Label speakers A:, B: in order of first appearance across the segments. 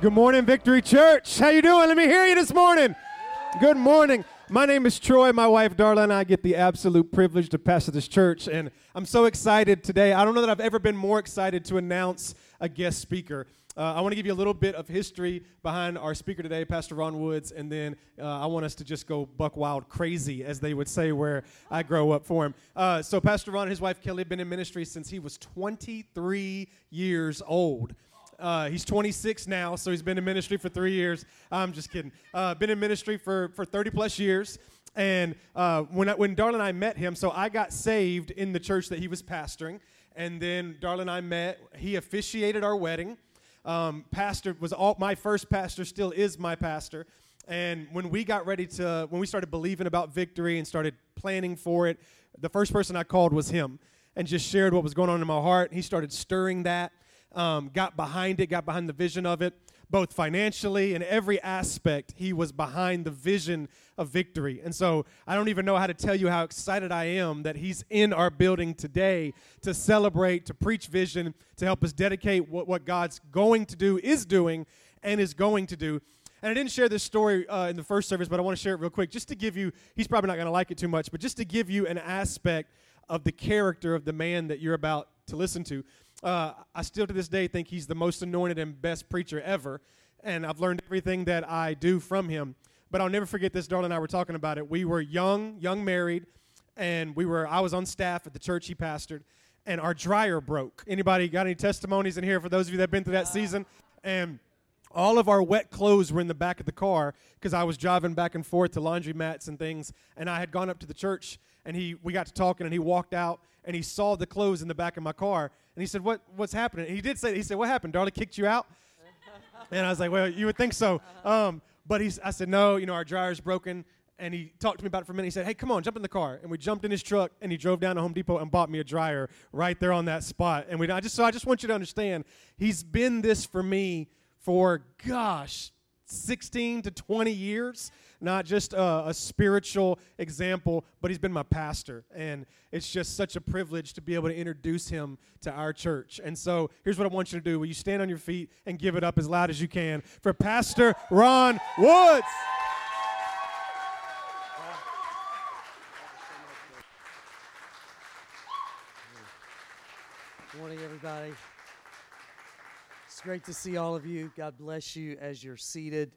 A: Good morning, Victory Church. How you doing? Let me hear you this morning. Good morning. My name is Troy. My wife Darla and I get the absolute privilege to pastor this church, and I'm so excited today. I don't know that I've ever been more excited to announce a guest speaker. Uh, I want to give you a little bit of history behind our speaker today, Pastor Ron Woods, and then uh, I want us to just go buck wild crazy, as they would say where I grow up for him. Uh, so, Pastor Ron and his wife Kelly have been in ministry since he was 23 years old. Uh, he's 26 now, so he's been in ministry for three years. I'm just kidding. Uh, been in ministry for, for 30 plus years. And uh, when, I, when Darla and I met him, so I got saved in the church that he was pastoring. And then Darla and I met. He officiated our wedding. Um, pastor was all my first pastor, still is my pastor. And when we got ready to, when we started believing about victory and started planning for it, the first person I called was him and just shared what was going on in my heart. He started stirring that um, got behind it, got behind the vision of it, both financially and every aspect. He was behind the vision of victory. And so I don't even know how to tell you how excited I am that he's in our building today to celebrate, to preach vision, to help us dedicate what, what God's going to do, is doing, and is going to do. And I didn't share this story uh, in the first service, but I want to share it real quick just to give you, he's probably not going to like it too much, but just to give you an aspect of the character of the man that you're about to listen to. Uh, I still to this day think he's the most anointed and best preacher ever, and I've learned everything that I do from him. But I'll never forget this. Darla and I were talking about it. We were young, young married, and we were. I was on staff at the church he pastored, and our dryer broke. Anybody got any testimonies in here for those of you that've been through that season? And all of our wet clothes were in the back of the car because I was driving back and forth to laundry mats and things, and I had gone up to the church and he we got to talking and he walked out and he saw the clothes in the back of my car and he said, "What what's happening?" And he did say, he said, "What happened? Darla kicked you out?" and I was like, "Well, you would think so." Um, but he, I said, "No, you know, our dryer's broken." And he talked to me about it for a minute. He said, "Hey, come on, jump in the car." And we jumped in his truck, and he drove down to Home Depot and bought me a dryer right there on that spot. And we, I just, so I just want you to understand, he's been this for me for gosh, 16 to 20 years not just a, a, spiritual example, but he's been my pastor. And it's just such a privilege to be able to introduce him to our church. And so here's what I want you to do Will you stand on your feet and give it up as loud as you can for Pastor Ron Woods?
B: Good morning, everybody. Great to see all of you. God bless you as you're seated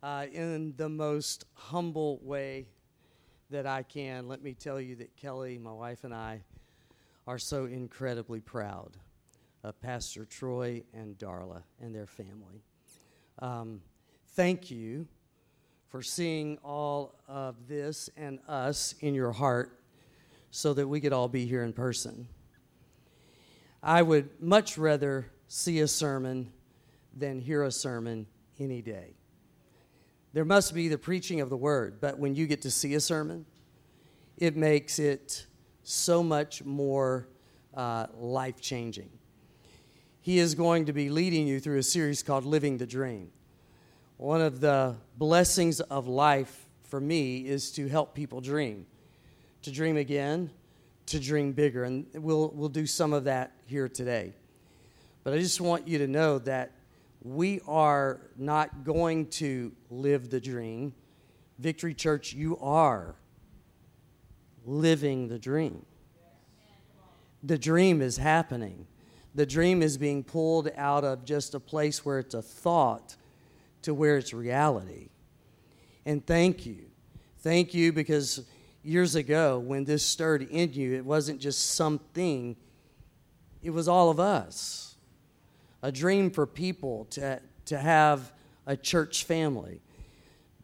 B: uh, in the most humble way that I can. Let me tell you that Kelly, my wife, and I are so incredibly proud of Pastor Troy and Darla and their family. Um, thank you for seeing all of this and us in your heart so that we could all be here in person. I would much rather see a sermon than hear a sermon any day. There must be the preaching of the word, but when you get to see a sermon, it makes it so much more uh, life changing. He is going to be leading you through a series called Living the Dream. One of the blessings of life for me is to help people dream, to dream again, to dream bigger. And we'll, we'll do some of that here today. But I just want you to know that we are not going to live the dream. Victory Church, you are living the dream. The dream is happening. The dream is being pulled out of just a place where it's a thought to where it's reality. And thank you. Thank you because years ago when this stirred in you, it wasn't just something, it was all of us a dream for people to, to have a church family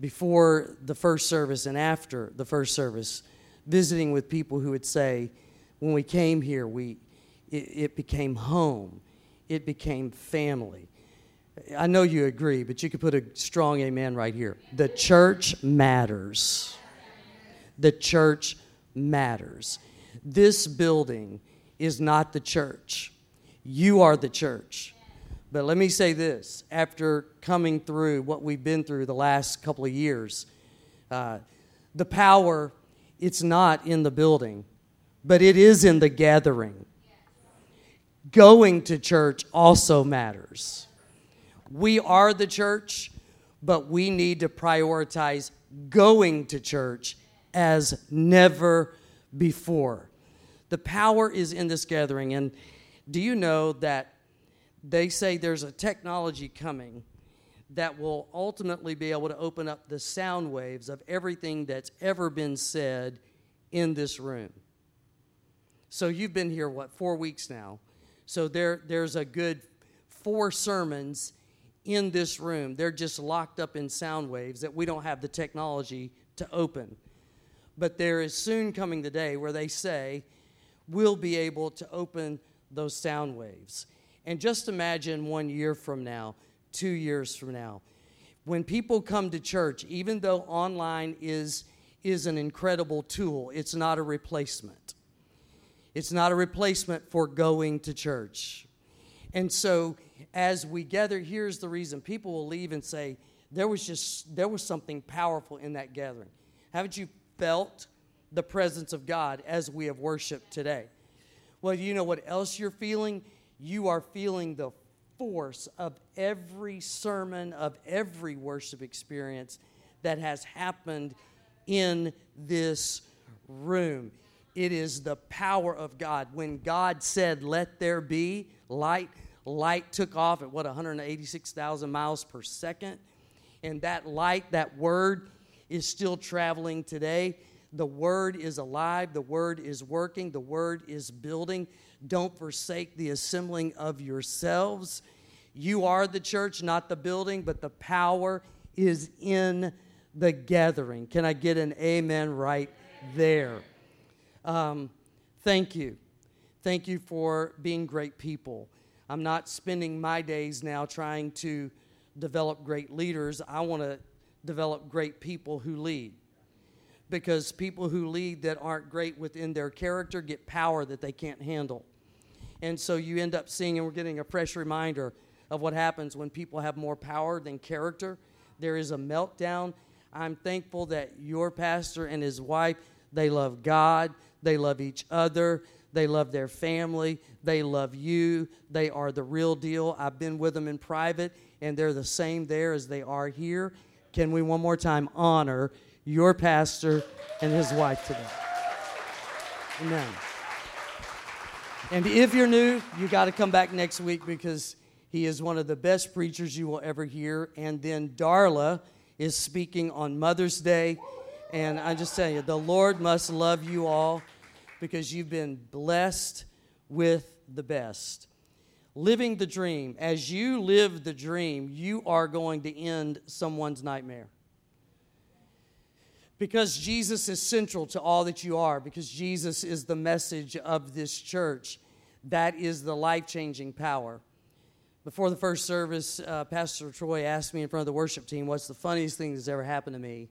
B: before the first service and after the first service, visiting with people who would say, when we came here, we, it, it became home, it became family. I know you agree, but you could put a strong amen right here. The church matters. The church matters. This building is not the church. You are the church. But let me say this after coming through what we've been through the last couple of years, uh, the power, it's not in the building, but it is in the gathering. Going to church also matters. We are the church, but we need to prioritize going to church as never before. The power is in this gathering. And do you know that they say there's a technology coming that will ultimately be able to open up the sound waves of everything that's ever been said in this room? So you've been here, what, four weeks now? So there, there's a good four sermons in this room. They're just locked up in sound waves that we don't have the technology to open. But there is soon coming the day where they say we'll be able to open those sound waves. And just imagine one year from now, two years from now, when people come to church, even though online is, is an incredible tool, it's not a replacement. It's not a replacement for going to church. And so as we gather, here's the reason people will leave and say, there was just there was something powerful in that gathering. Haven't you felt the presence of God as we have worshiped today? Well, you know what else you're feeling? You are feeling the force of every sermon, of every worship experience that has happened in this room. It is the power of God. When God said, Let there be light, light took off at what, 186,000 miles per second? And that light, that word, is still traveling today. The word is alive, the word is working, the word is building. Don't forsake the assembling of yourselves. You are the church, not the building, but the power is in the gathering. Can I get an amen right there? Um, thank you. Thank you for being great people. I'm not spending my days now trying to develop great leaders. I want to develop great people who lead. Because people who lead that aren't great within their character get power that they can't handle. And so you end up seeing, and we're getting a fresh reminder of what happens when people have more power than character. There is a meltdown. I'm thankful that your pastor and his wife, they love God, they love each other, they love their family. They love you. They are the real deal. I've been with them in private, and they're the same there as they are here. Can we one more time honor your pastor and his wife today? Amen. And if you're new, you got to come back next week because he is one of the best preachers you will ever hear. And then Darla is speaking on Mother's Day. And I just tell you, the Lord must love you all because you've been blessed with the best. Living the dream. As you live the dream, you are going to end someone's nightmare. Because Jesus is central to all that you are, because Jesus is the message of this church, that is the life changing power. Before the first service, uh, Pastor Troy asked me in front of the worship team, What's the funniest thing that's ever happened to me?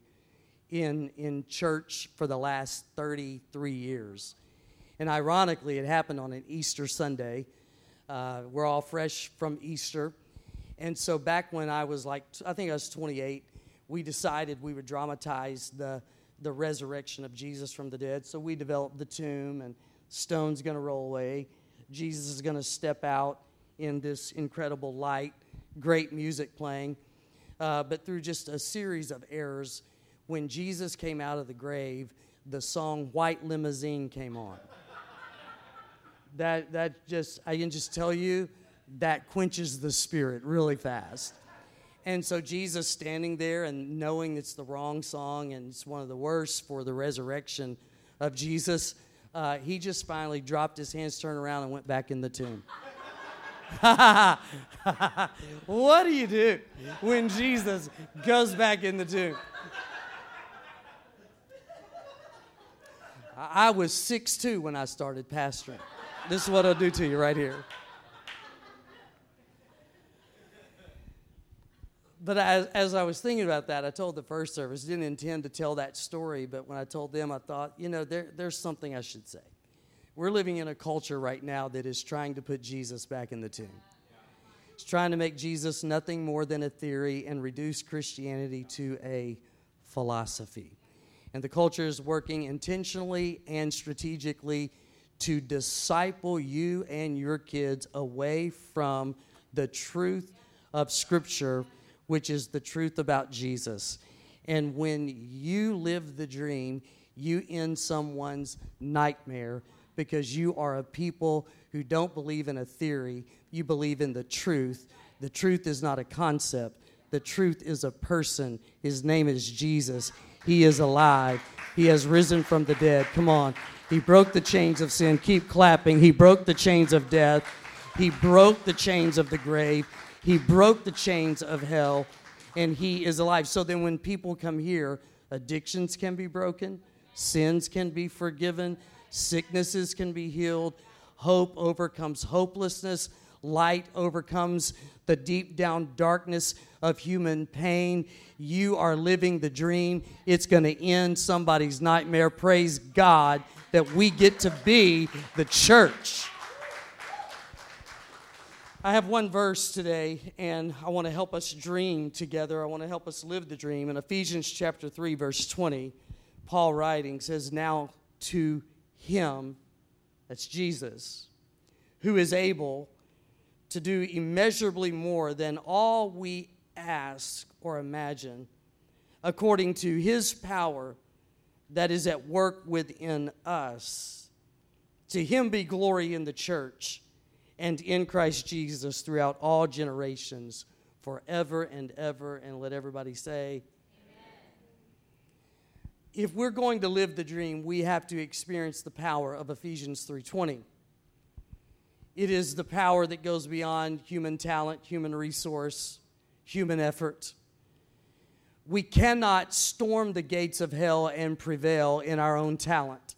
B: in, in church for the last 33 years. And ironically, it happened on an Easter Sunday. Uh, we're all fresh from Easter. And so back when I was like, I think I was 28, we decided we would dramatize the, the resurrection of Jesus from the dead. So we developed the tomb, and stone's going to roll away. Jesus is going to step out in this incredible light, great music playing. Uh, but through just a series of errors, when Jesus came out of the grave, the song White Limousine came on. that, that just, I can just tell you, that quenches the spirit really fast. And so Jesus standing there and knowing it's the wrong song and it's one of the worst for the resurrection of Jesus, uh, he just finally dropped his hands, turned around, and went back in the tomb. what do you do when Jesus goes back in the tomb? I was 6'2 when I started pastoring. This is what I'll do to you right here. But as, as I was thinking about that, I told the first service, didn't intend to tell that story, but when I told them, I thought, you know, there, there's something I should say. We're living in a culture right now that is trying to put Jesus back in the tomb. It's trying to make Jesus nothing more than a theory and reduce Christianity to a philosophy. And the culture is working intentionally and strategically to disciple you and your kids away from the truth of Scripture, which is the truth about Jesus. And when you live the dream, you end someone's nightmare because you are a people who don't believe in a theory, you believe in the truth. The truth is not a concept, the truth is a person. His name is Jesus. He is alive, He has risen from the dead. Come on. He broke the chains of sin. Keep clapping. He broke the chains of death. He broke the chains of the grave. He broke the chains of hell. And He is alive. So then, when people come here, addictions can be broken, sins can be forgiven, sicknesses can be healed, hope overcomes hopelessness, light overcomes the deep down darkness of human pain. You are living the dream. It's going to end somebody's nightmare. Praise God that we get to be the church. I have one verse today, and I want to help us dream together. I want to help us live the dream. In Ephesians chapter 3, verse 20, Paul writing says, Now to him, that's Jesus, who is able to do immeasurably more than all we ask or imagine, according to his power that is at work within us. To him be glory in the church and in Christ Jesus throughout all generations, forever and ever. And let everybody say, if we're going to live the dream, we have to experience the power of Ephesians 3:20. It is the power that goes beyond human talent, human resource, human effort. We cannot storm the gates of hell and prevail in our own talent,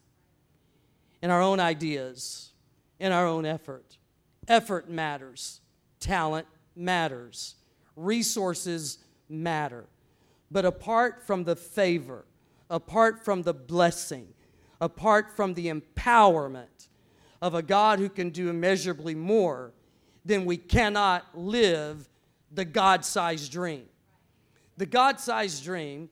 B: in our own ideas, in our own effort. Effort matters, talent matters, resources matter. But apart from the favor, apart from the blessing, apart from the empowerment of a God who can do immeasurably more, then we cannot live the God sized dream. The God sized dream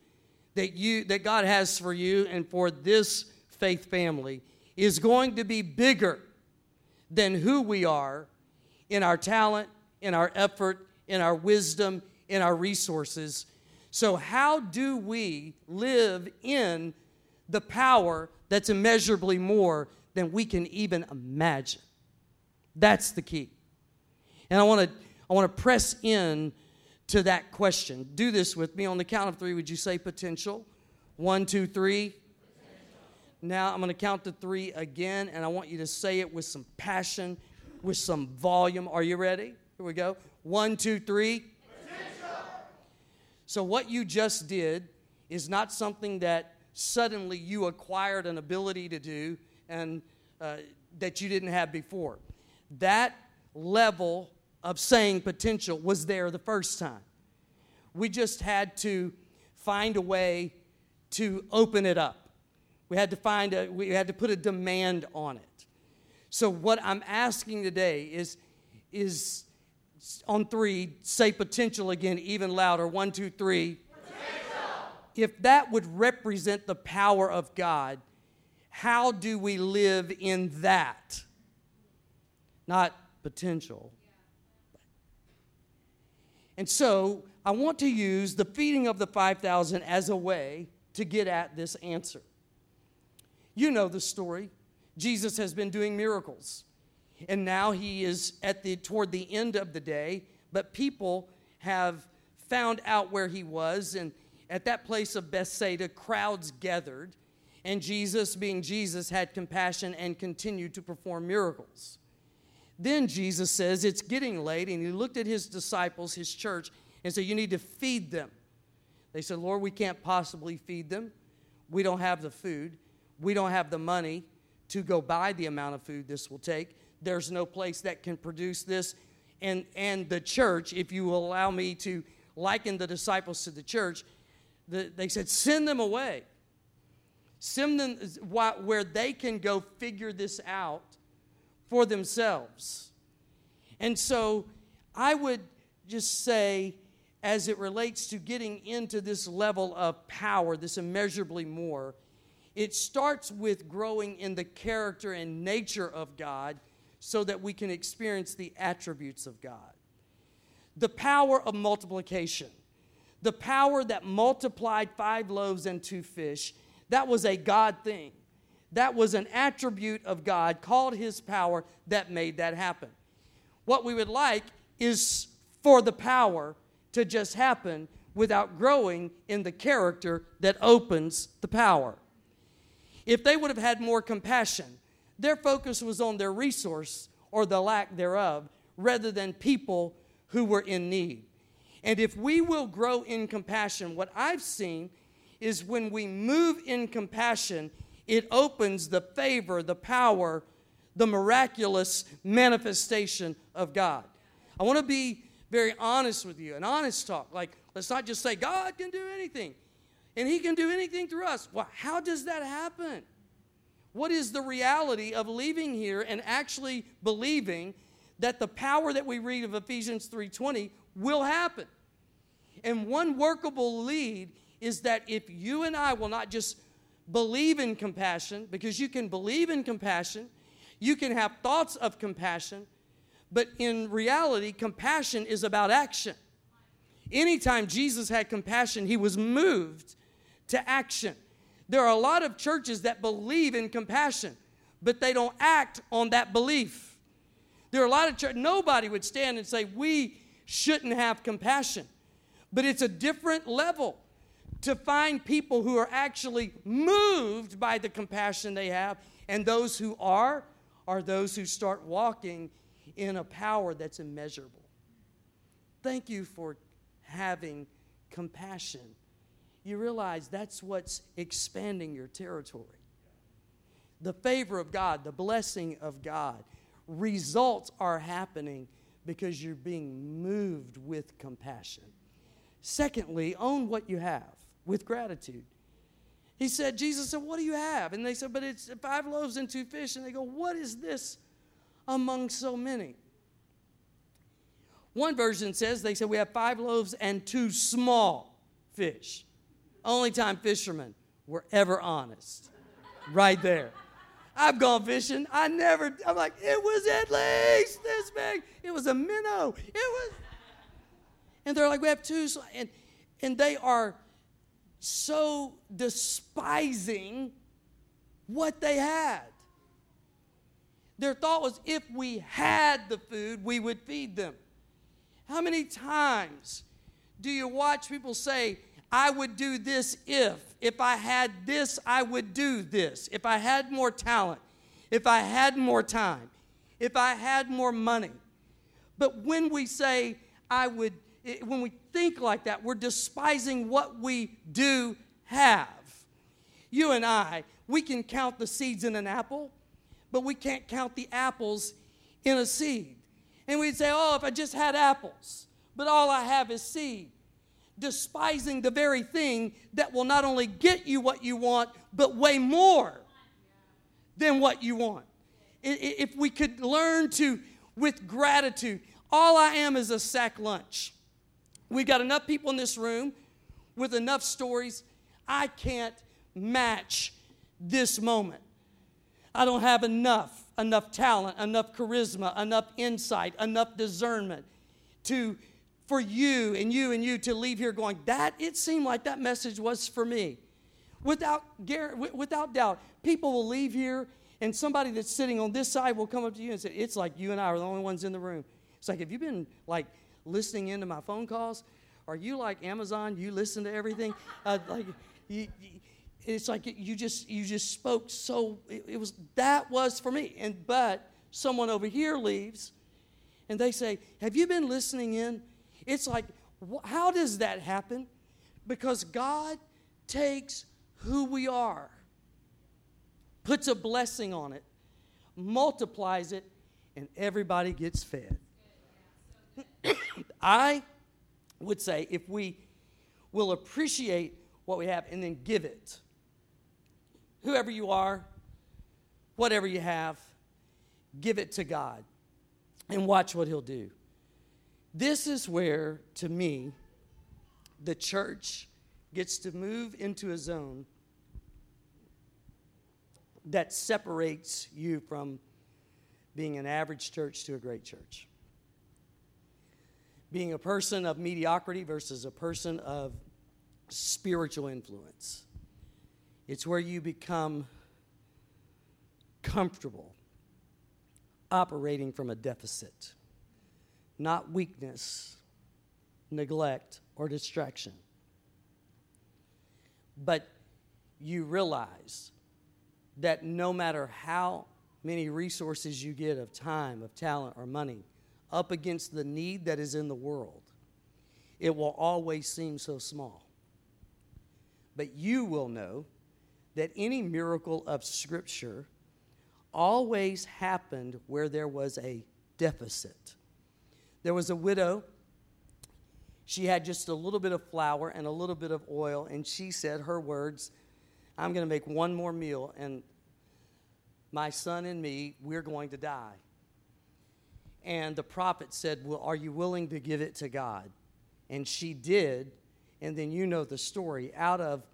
B: that, you, that God has for you and for this faith family is going to be bigger than who we are in our talent, in our effort, in our wisdom, in our resources. So, how do we live in the power that's immeasurably more than we can even imagine? That's the key. And I want to I want to press in to that question. Do this with me on the count of three. Would you say potential? One, two, three. Now I'm going to count to three again, and I want you to say it with some passion, with some volume. Are you ready? Here we go. One, two, three. Potential. So, what you just did is not something that suddenly you acquired an ability to do and uh, that you didn't have before. That level of saying potential was there the first time. We just had to find a way to open it up. We had to find a, we had to put a demand on it. So what I'm asking today is, is on three, say potential again, even louder. One, two, three. Potential. If that would represent the power of God, how do we live in that? Not potential, and so I want to use the feeding of the 5,000 as a way to get at this answer. You know the story. Jesus has been doing miracles. And now he is at the toward the end of the day, but people have found out where he was and at that place of Bethsaida crowds gathered and Jesus being Jesus had compassion and continued to perform miracles. Then Jesus says, It's getting late. And he looked at his disciples, his church, and said, You need to feed them. They said, Lord, we can't possibly feed them. We don't have the food. We don't have the money to go buy the amount of food this will take. There's no place that can produce this. And, and the church, if you will allow me to liken the disciples to the church, the, they said, Send them away. Send them where they can go figure this out for themselves. And so I would just say, as it relates to getting into this level of power, this immeasurably more, it starts with growing in the character and nature of God so that we can experience the attributes of God. the power of multiplication, the power that multiplied five loaves and two fish, that was a God thing. That was an attribute of God called His power that made that happen. What we would like is for the power to just happen without growing in the character that opens the power. If they would have had more compassion, their focus was on their resource or the lack thereof rather than people who were in need. And if we will grow in compassion, what I've seen is when we move in compassion, it opens the favor, the power, the miraculous manifestation of God. I want to be very honest with you, an honest talk. Like, let's not just say God can do anything and He can do anything through us. Well, how does that happen? What is the reality of leaving here and actually believing that the power that we read of Ephesians 3:20 will happen? And one workable lead is that if you and I will not just believe in compassion, because you can believe in compassion, you can have thoughts of compassion, but in reality, compassion is about action. Anytime Jesus had compassion, he was moved to action. There are a lot of churches that believe in compassion, but they don't act on that belief. There are a lot of churches, nobody would stand and say, We shouldn't have compassion. But it's a different level to find people who are actually moved by the compassion they have, and those who are are those who start walking in a power that's immeasurable. Thank you for having compassion you realize that's what's expanding your territory. The favor of God, the blessing of God, results are happening because you're being moved with compassion. Secondly, own what you have with gratitude. He said, Jesus said, What do you have? And they said, But it's five loaves and two fish. And they go, What is this among so many? One version says, They said, We have five loaves and two small fish. Only time fishermen were ever honest. Right there. I've gone fishing. I never, I'm like, it was at least this big. It was a minnow. It was. And they're like, we have two. And, and they are so despising what they had. Their thought was if we had the food, we would feed them. How many times do you watch people say, I would do this if. If I had this, I would do this. If I had more talent, if I had more time, if I had more money. But when we say, I would, eh, when we think like that, we're despising what we do have. You and I, we can count the seeds in an apple, but we can't count the apples in a seed. And we'd say, oh, if I just had apples, but all I have is seed despising the very thing that will not only get you what you want, but way more than what you want. If we could learn to, with gratitude, all I am is a sack lunch. We've got enough people in this room with enough stories. I can't match this moment. I don't have enough, enough talent, enough charisma, enough insight, enough discernment to for you and you and you to leave here going, that it seemed like that message was for me. Without, without doubt, people will leave here and somebody that's sitting on this side will come up to you and say, It's like you and I are the only ones in the room. It's like, Have you been like listening into my phone calls? Are you like Amazon? You listen to everything? Uh, like, you, it's like you just you just spoke so it, it was that was for me and but someone over here leaves and they say have you been listening in it's like, how does that happen? Because God takes who we are, puts a blessing on it, multiplies it, and everybody gets fed. I would say if we will appreciate what we have and then give it, whoever you are, whatever you have, give it to God and watch what He'll do. This is where, to me, the church gets to move into a zone that separates you from being an average church to a great church. being a person of mediocrity versus a person of spiritual influence. It's where you become comfortable operating from a deficit, not weakness, neglect, or distraction. But you realize that no matter how many resources you get of time, of talent, or money up against the need that is in the world, it will always seem so small. But you will know that any miracle of Scripture always happened where there was a deficit. There was a widow. She had just a little bit of flour and a little bit of oil, and she said her words, I'm going to make one more meal, and my son and me, we're going to die. And the prophet said, Well, are you willing to give it to God? And she did. And then you know the story. Out of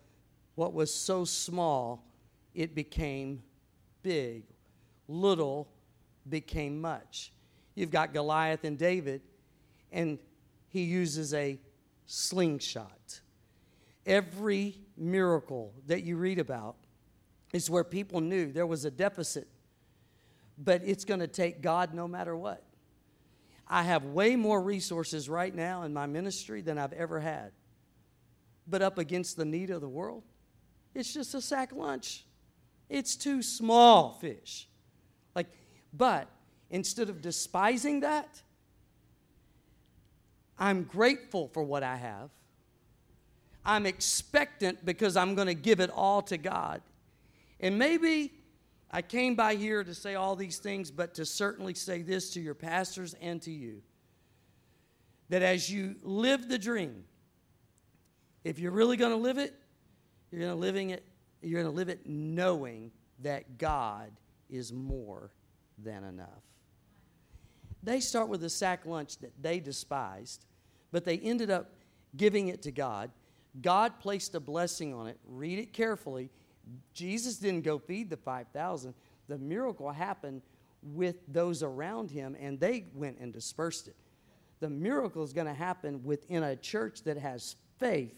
B: what was so small, it became big. Little became much. You've got Goliath and David, and he uses a slingshot. Every miracle that you read about is where people knew there was a deficit, but it's going to take God no matter what. I have way more resources right now in my ministry than I've ever had. But up against the need of the world, it's just a sack lunch. It's two small fish. Like, but instead of despising that, I'm grateful for what I have. I'm expectant because I'm going to give it all to God. And maybe I came by here to say all these things, but to certainly say this to your pastors and to you that as you live the dream, if you're really going to live it, you're going to living it you're going to live it knowing that God is more than enough. They start with a sack lunch that they despised, but they ended up giving it to God. God placed a blessing on it. Read it carefully. Jesus didn't go feed the 5,000. The miracle happened with those around him, and they went and dispersed it. The miracle is going to happen within a church that has faith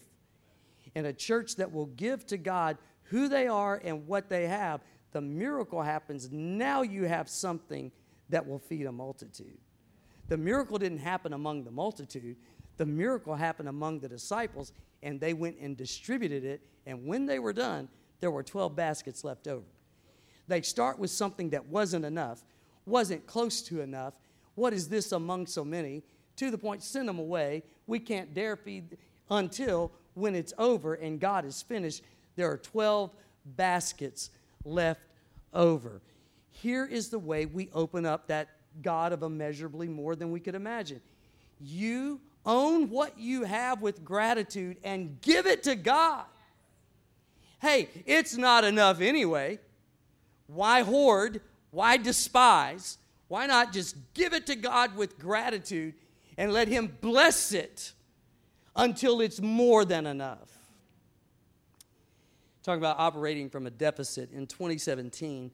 B: and a church that will give to God who they are and what they have. The miracle happens. Now you have something that will feed a multitude. The miracle didn't happen among the multitude, the miracle happened among the disciples, and they went and distributed it. And when they were done, there were 12 baskets left over. They start with something that wasn't enough, wasn't close to enough. What is this among so many? To the point, send them away. We can't dare feed until when it's over and God is finished. There are 12 baskets left over. Here is the way we open up that God of immeasurably more than we could imagine. You own what you have with gratitude and give it to God. Hey, it's not enough anyway. Why hoard? Why despise? Why not just give it to God with gratitude and let Him bless it until it's more than enough? Talking about operating from a deficit in 2017,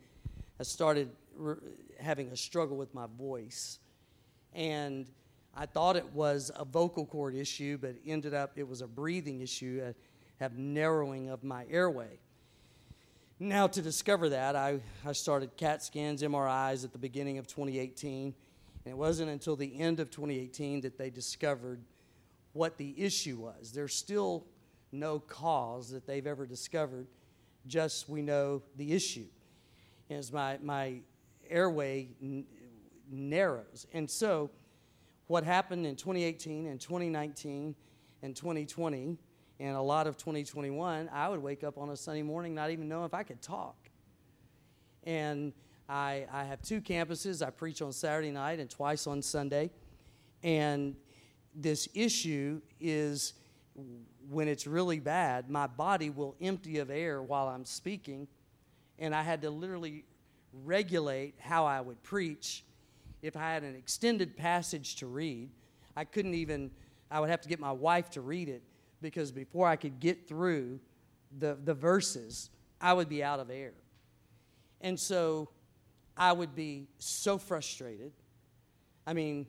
B: I started re- having a struggle with my voice. And I thought it was a vocal cord issue, but ended up it was a breathing issue. I have narrowing of my airway. Now, to discover that, I, I started CAT scans, MRIs at the beginning of 2018. And it wasn't until the end of 2018 that they discovered what the issue was. There's still no cause that they've ever discovered, just we know the issue. As my, my airway n- narrows. And so, what happened in 2018 and 2019 and 2020 and a lot of 2021, I would wake up on a Sunday morning not even know if I could talk. And I, I have two campuses. I preach on Saturday night and twice on Sunday. And this issue is when it's really bad, my body will empty of air while I'm speaking. And I had to literally regulate how I would preach if I had an extended passage to read, I couldn't even, I would have to get my wife to read it because before I could get through the, the verses, I would be out of air. And so I would be so frustrated. I mean,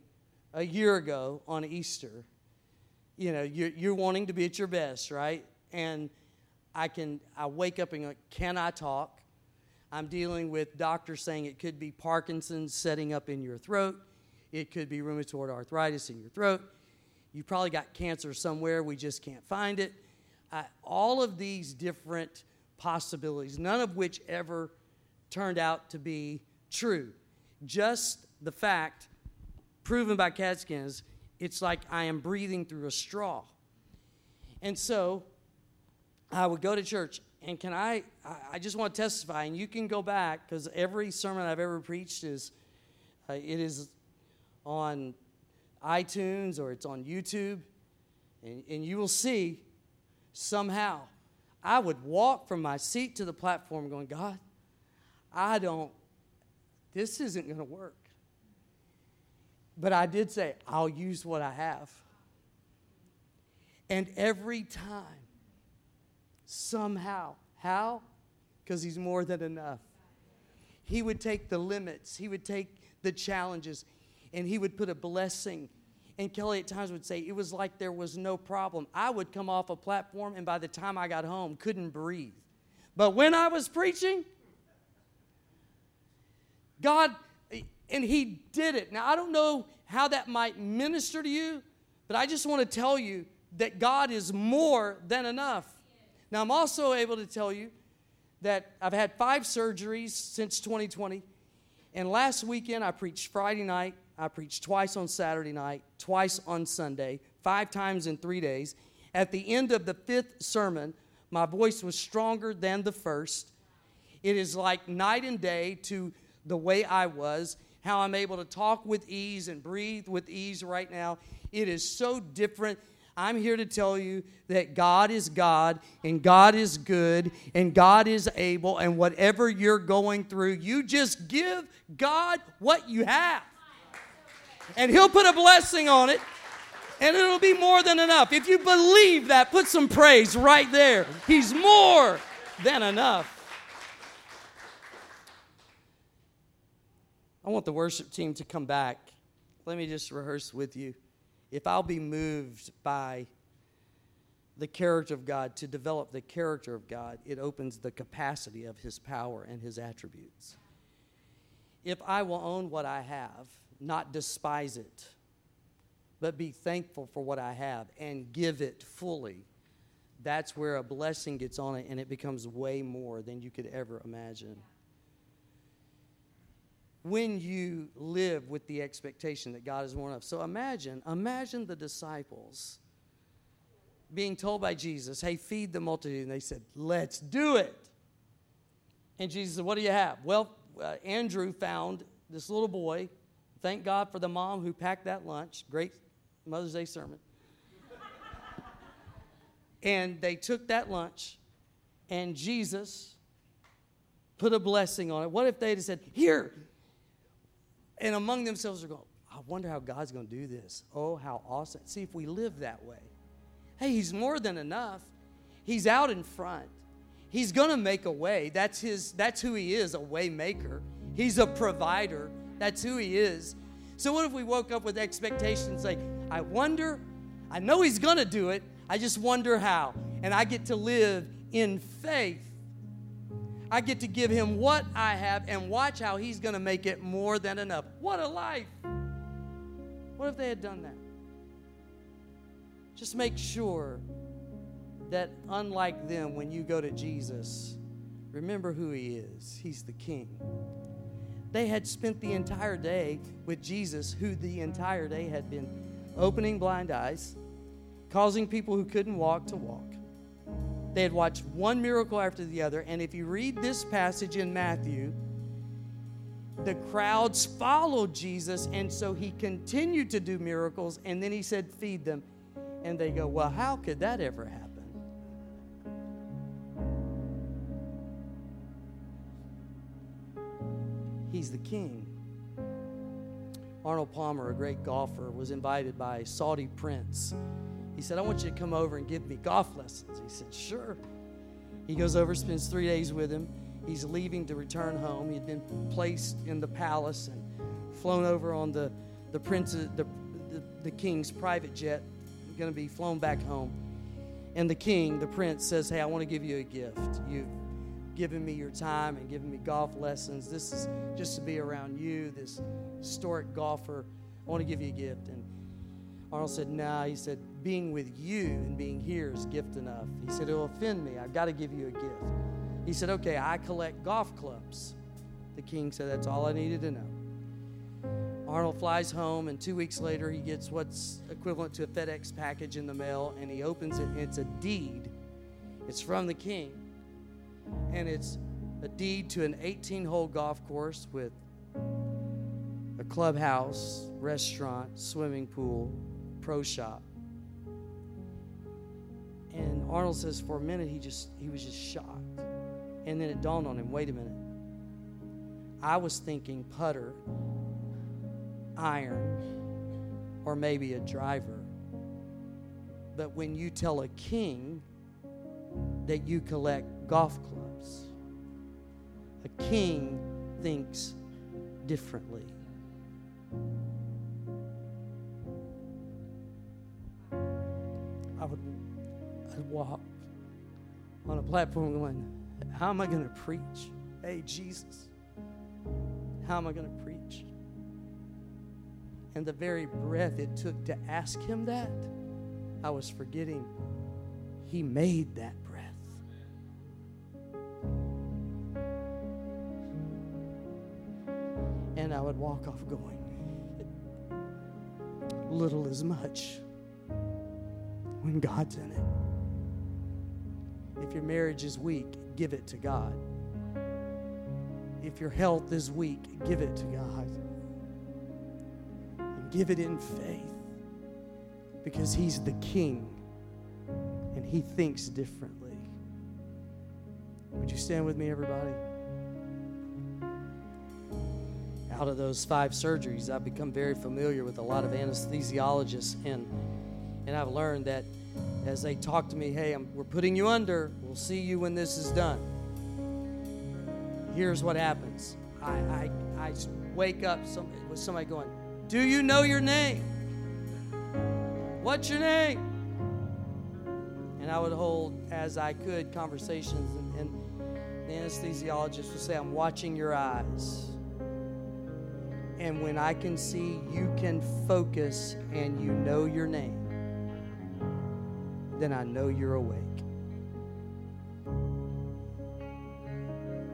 B: a year ago on Easter, you know, you're, you're wanting to be at your best, right? And I can, I wake up and go, can I talk? I'm dealing with doctors saying it could be Parkinson's setting up in your throat. It could be rheumatoid arthritis in your throat. You probably got cancer somewhere. We just can't find it. All of these different possibilities, none of which ever turned out to be true. Just the fact, proven by CAT scans, it's like I am breathing through a straw. And so I would go to church, and can I, I just want to testify, and you can go back because every sermon I've ever preached is, uh, it is on iTunes or it's on YouTube, and, and you will see somehow I would walk from my seat to the platform going, God, I don't, this isn't going to work. But I did say, I'll use what I have. And every time, somehow, how? Because he's more than enough. He would take the limits, he would take the challenges, and he would put a blessing. And Kelly at times would say, it was like there was no problem. I would come off a platform, and by the time I got home, couldn't breathe. But when I was preaching, God, and He did it. Now, I don't know how that might minister to you, but I just want to tell you that God is more than enough. Now, I'm also able to tell you that I've had five surgeries since 2020. And last weekend, I preached Friday night, I preached twice on Saturday night, twice on Sunday, five times in three days. At the end of the fifth sermon, my voice was stronger than the first. It is like night and day to the way I was, how I'm able to talk with ease and breathe with ease right now. It is so different. I'm here to tell you that God is God and God is good and God is able, and whatever you're going through, you just give God what you have. And He'll put a blessing on it, and it'll be more than enough. If you believe that, put some praise right there. He's more than enough. I want the worship team to come back. Let me just rehearse with you. If I'll be moved by the character of God, to develop the character of God, it opens the capacity of His power and His attributes. If I will own what I have, not despise it, but be thankful for what I have and give it fully, that's where a blessing gets on it and it becomes way more than you could ever imagine when you live with the expectation that God is more enough. So imagine, imagine the disciples being told by Jesus, hey, feed the multitude. And they said, let's do it. And Jesus said, what do you have? Well, uh, Andrew found this little boy. Thank God for the mom who packed that lunch. Great Mother's Day sermon. and they took that lunch, and Jesus put a blessing on it. What if they had said, Here, and among themselves are going, I wonder how God's going to do this. Oh, how awesome. See if we live that way. Hey, He's more than enough. He's out in front. He's going to make a way. That's his that's who he is, a way maker. He's a provider. That's who he is. So what if we woke up with expectations like, I wonder, I know he's going to do it. I just wonder how. And I get to live in faith I get to give him what I have and watch how he's going to make it more than enough. What a life! What if they had done that? Just make sure that, unlike them, when you go to Jesus, remember who he is. He's the king. They had spent the entire day with Jesus, who the entire day had been opening blind eyes, causing people who couldn't walk to walk they had watched one miracle after the other. And if you read this passage in Matthew, the crowds followed Jesus, and so he continued to do miracles. And then he said, Feed them. And they go, Well, how could that ever happen? He's the king. Arnold Palmer, a great golfer, was invited by a Saudi prince he said, I want you to come over and give me golf lessons. He said, Sure. He goes over, spends three days with him. He's leaving to return home. He had been placed in the palace and flown over on the, the, prince, the, the king's private jet, going to be flown back home. And the king, the prince, says, Hey, I want to give you a gift. You've given me your time and given me golf lessons. This is just to be around you, this historic golfer. I want to give you a gift. And Arnold said, Nah. He said, Being with you and being here is gift enough. He said, It'll offend me. I've got to give you a gift. He said, Okay, I collect golf clubs. The king said, That's all I needed to know. Arnold flies home, and two weeks later, he gets what's equivalent to a FedEx package in the mail, and he opens it, and it's a deed. It's from the king, and it's a deed to an 18 hole golf course with a clubhouse, restaurant, swimming pool, pro shop. And Arnold says for a minute he just he was just shocked. And then it dawned on him, wait a minute. I was thinking putter iron or maybe a driver. But when you tell a king that you collect golf clubs, a king thinks differently. I'd walk on a platform going, How am I going to preach? Hey, Jesus, how am I going to preach? and the very breath it took to ask him that, I was forgetting he made that breath. And I would walk off going, little is much when God's in it. If your marriage is weak, give it to God. If your health is weak, give it to God And give it in faith because He's the King and He thinks differently. Would you stand with me, everybody? Out of those five surgeries, I've become very familiar with a lot of anesthesiologists, and, and I've learned that as they talk to me, hey, I'm, we're putting you under, we'll see you when this is done. Here's what happens I, I, I wake up some, with somebody going, do you know your name? What's your name? And I would hold, as I could, conversations, and, and the anesthesiologist would say, I'm watching your eyes. And when I can see you can focus and you know your name, then I know you're awake.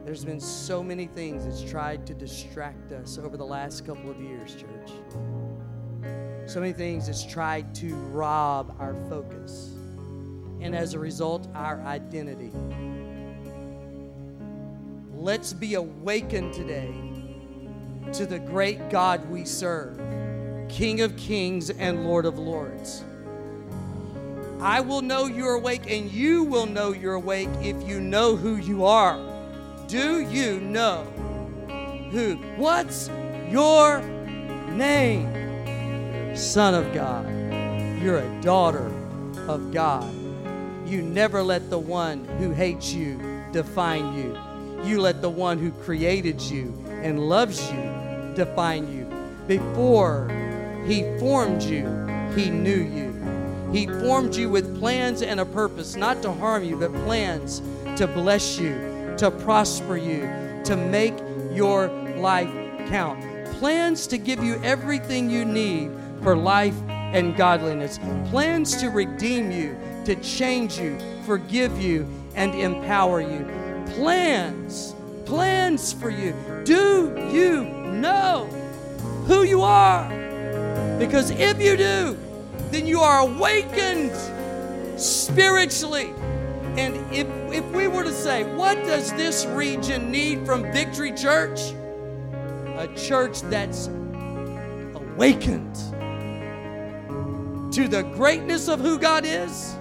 B: There's been so many things that's tried to distract us over the last couple of years, church. So many things that's tried to rob our focus. And as a result, our identity. Let's be awakened today to the great God we serve, King of kings and Lord of lords. I will know you're awake, and you will know you're awake if you know who you are. Do you know who? What's your name? Son of God. You're a daughter of God. You never let the one who hates you define you. You let the one who created you and loves you define you. Before he formed you, he knew you. He formed you with plans and a purpose, not to harm you, but plans to bless you to prosper you, to make your life count. Plans to give you everything you need for life and godliness. Plans to redeem you, to change you, forgive you, and empower you. Plans, plans for you. Do you know who you are? Because if you do, then you are awakened spiritually and if, if we were to say, what does this region need from Victory Church? A church that's awakened to the greatness of who God is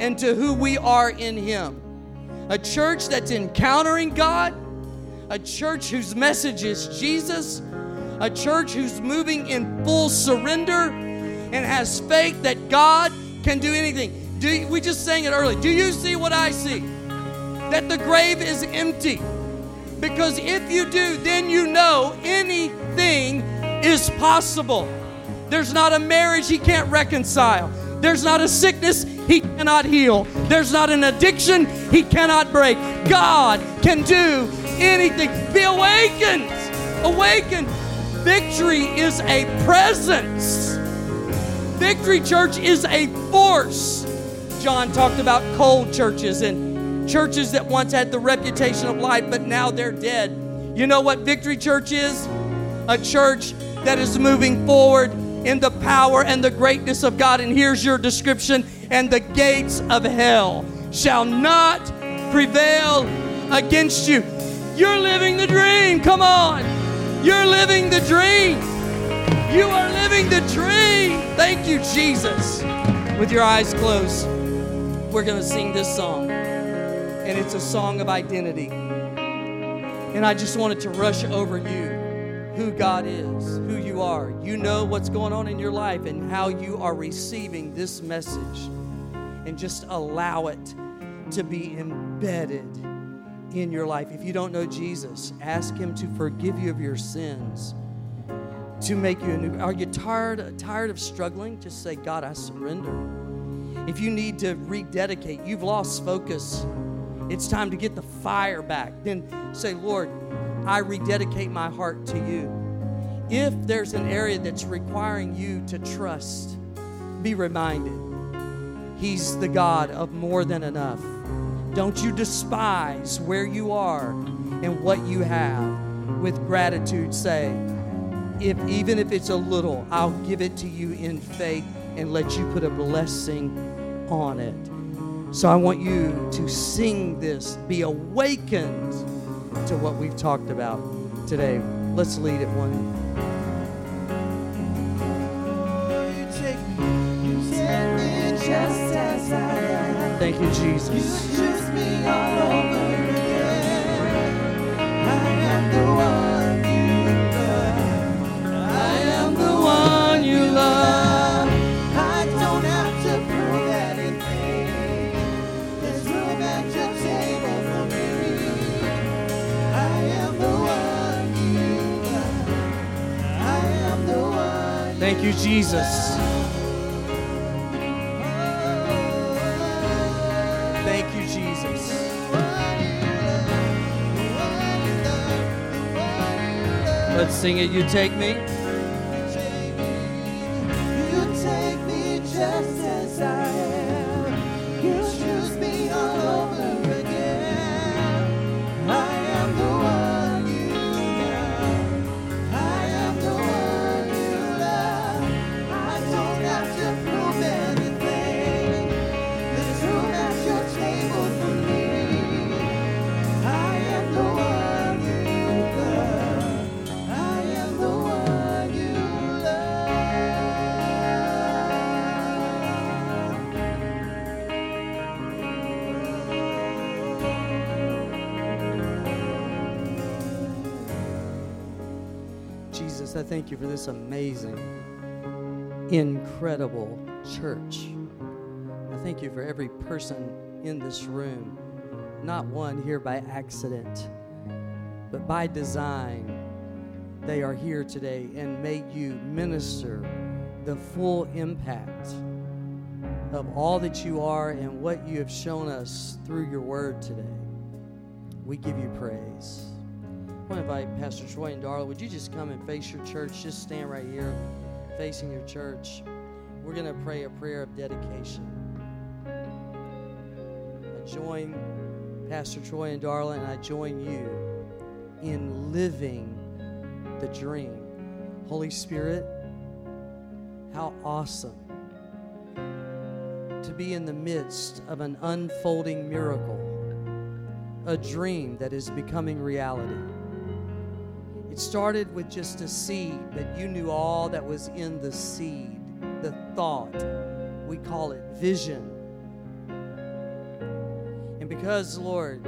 B: and to who we are in Him. A church that's encountering God, a church whose message is Jesus, a church who's moving in full surrender and has faith that God can do anything. Do you, we just sang it early. Do you see what I see? That the grave is empty. Because if you do, then you know anything is possible. There's not a marriage he can't reconcile. There's not a sickness he cannot heal. There's not an addiction he cannot break. God can do anything. Be awakened. Awakened. Victory is a presence. Victory Church is a force. John talked about cold churches and churches that once had the reputation of life, but now they're dead. You know what Victory Church is? A church that is moving forward in the power and the greatness of God. And here's your description and the gates of hell shall not prevail against you. You're living the dream. Come on. You're living the dream. You are living the dream. Thank you, Jesus. With your eyes closed, we're going to sing this song. And it's a song of identity. And I just wanted to rush over you who God is, who you are. You know what's going on in your life and how you are receiving this message. And just allow it to be embedded in your life. If you don't know Jesus, ask Him to forgive you of your sins to make you a new. Are you tired tired of struggling? Just say, God, I surrender. If you need to rededicate, you've lost focus. It's time to get the fire back. Then say, Lord, I rededicate my heart to you. If there's an area that's requiring you to trust, be reminded He's the God of more than enough. Don't you despise where you are and what you have. With gratitude, say, if even if it's a little, I'll give it to you in faith and let you put a blessing on it. So I want you to sing this, be awakened to what we've talked about today. Let's lead it one. Thank you, Jesus. I Thank you, Jesus. Thank you, Jesus. Let's sing it. You take me. Jesus, I thank you for this amazing, incredible church. I thank you for every person in this room, not one here by accident, but by design. They are here today, and may you minister the full impact of all that you are and what you have shown us through your word today. We give you praise. I want to invite Pastor Troy and Darla. Would you just come and face your church? Just stand right here, facing your church. We're going to pray a prayer of dedication. I join Pastor Troy and Darla, and I join you in living the dream. Holy Spirit, how awesome to be in the midst of an unfolding miracle, a dream that is becoming reality. It started with just a seed, but you knew all that was in the seed, the thought. We call it vision. And because, Lord,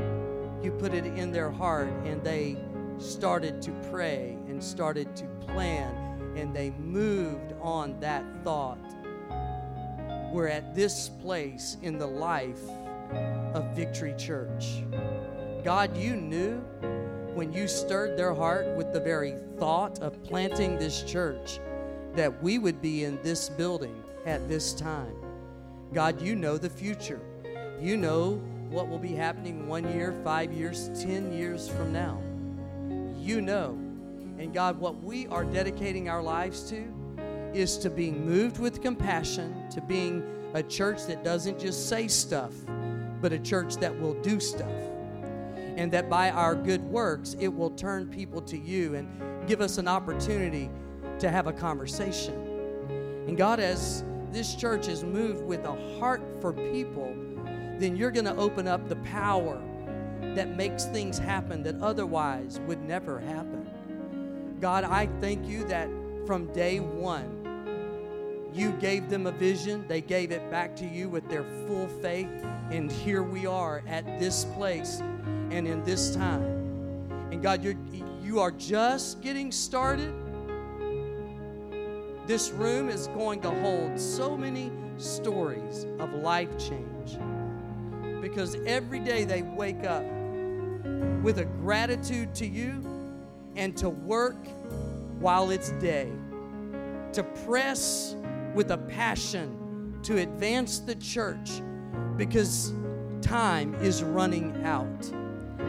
B: you put it in their heart and they started to pray and started to plan and they moved on that thought. We're at this place in the life of Victory Church. God, you knew when you stirred their heart with the very thought of planting this church. that we would be in this building at this time. God, you know the future. You know what will be happening one year, five years, ten years from now. You know. And God, what we are dedicating our lives to is to being moved with compassion, to being a church that doesn't just say stuff, but a church that will do stuff. And that by our good works, it will turn people to you and give us an opportunity to have a conversation. And God, as this church is moved with a heart for people, then you're going to open up the power that makes things happen that otherwise would never happen. God, I thank you that from day one, you gave them a vision, they gave it back to you with their full faith, and here we are at this place and in this time. And God, you're, you are just getting started. This room is going to hold so many stories of life change because every day they wake up with a gratitude to you and to work while it's day, to press with a passion to advance the church because time is running out.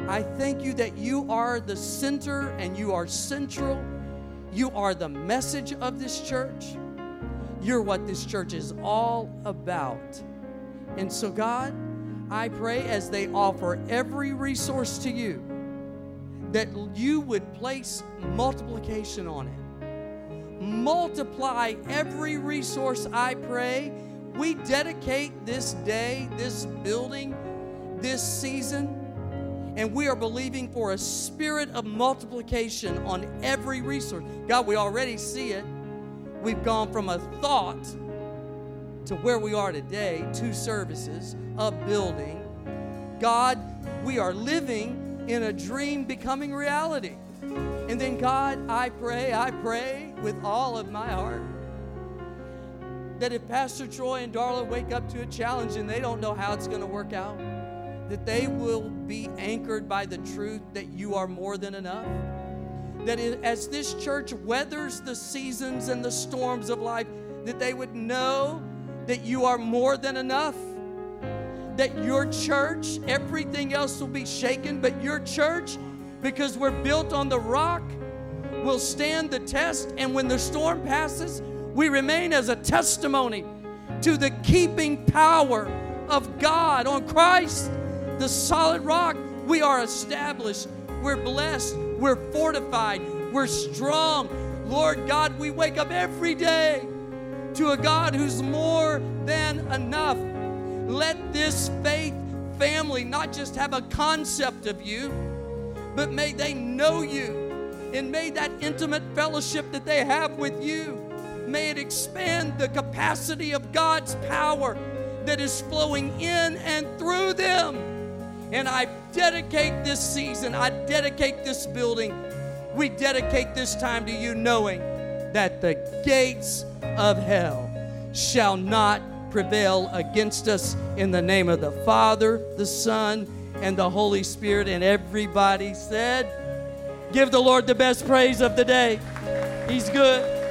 B: I thank you that you are the center and you are central. You are the message of this church. You're what this church is all about. And so, God, I pray as they offer every resource to you that you would place multiplication on it. Multiply every resource, I pray. We dedicate this day, this building, this season, and we are believing for a spirit of multiplication on every resource. God, we already see it. We've gone from a thought to where we are today, two services, a building. God, we are living in a dream becoming reality. And then, God, I pray, I pray with all of my heart that if Pastor Troy and Darla wake up to a challenge and they don't know how it's going to work out, that they will be anchored by the truth that you are more than enough. That as this church weathers the seasons and the storms of life, that they would know that you are more than enough. That your church, everything else will be shaken, but your church, because we're built on the rock, will stand the test. And when the storm passes, we remain as a testimony to the keeping power of God on Christ, the solid rock. We are established, we're blessed, we're fortified, we're strong. Lord God, we wake up every day to a God who's more than enough. Let this faith family not just have a concept of you, but may they know you. And may that intimate fellowship that they have with you, may it expand the capacity of God's power that is flowing in and through them. And I dedicate this season, I dedicate this building, we dedicate this time to you, knowing that the gates of hell shall not prevail against us in the name of the Father, the Son, and the Holy Spirit. And everybody said, Give the Lord the best praise of the day. He's good.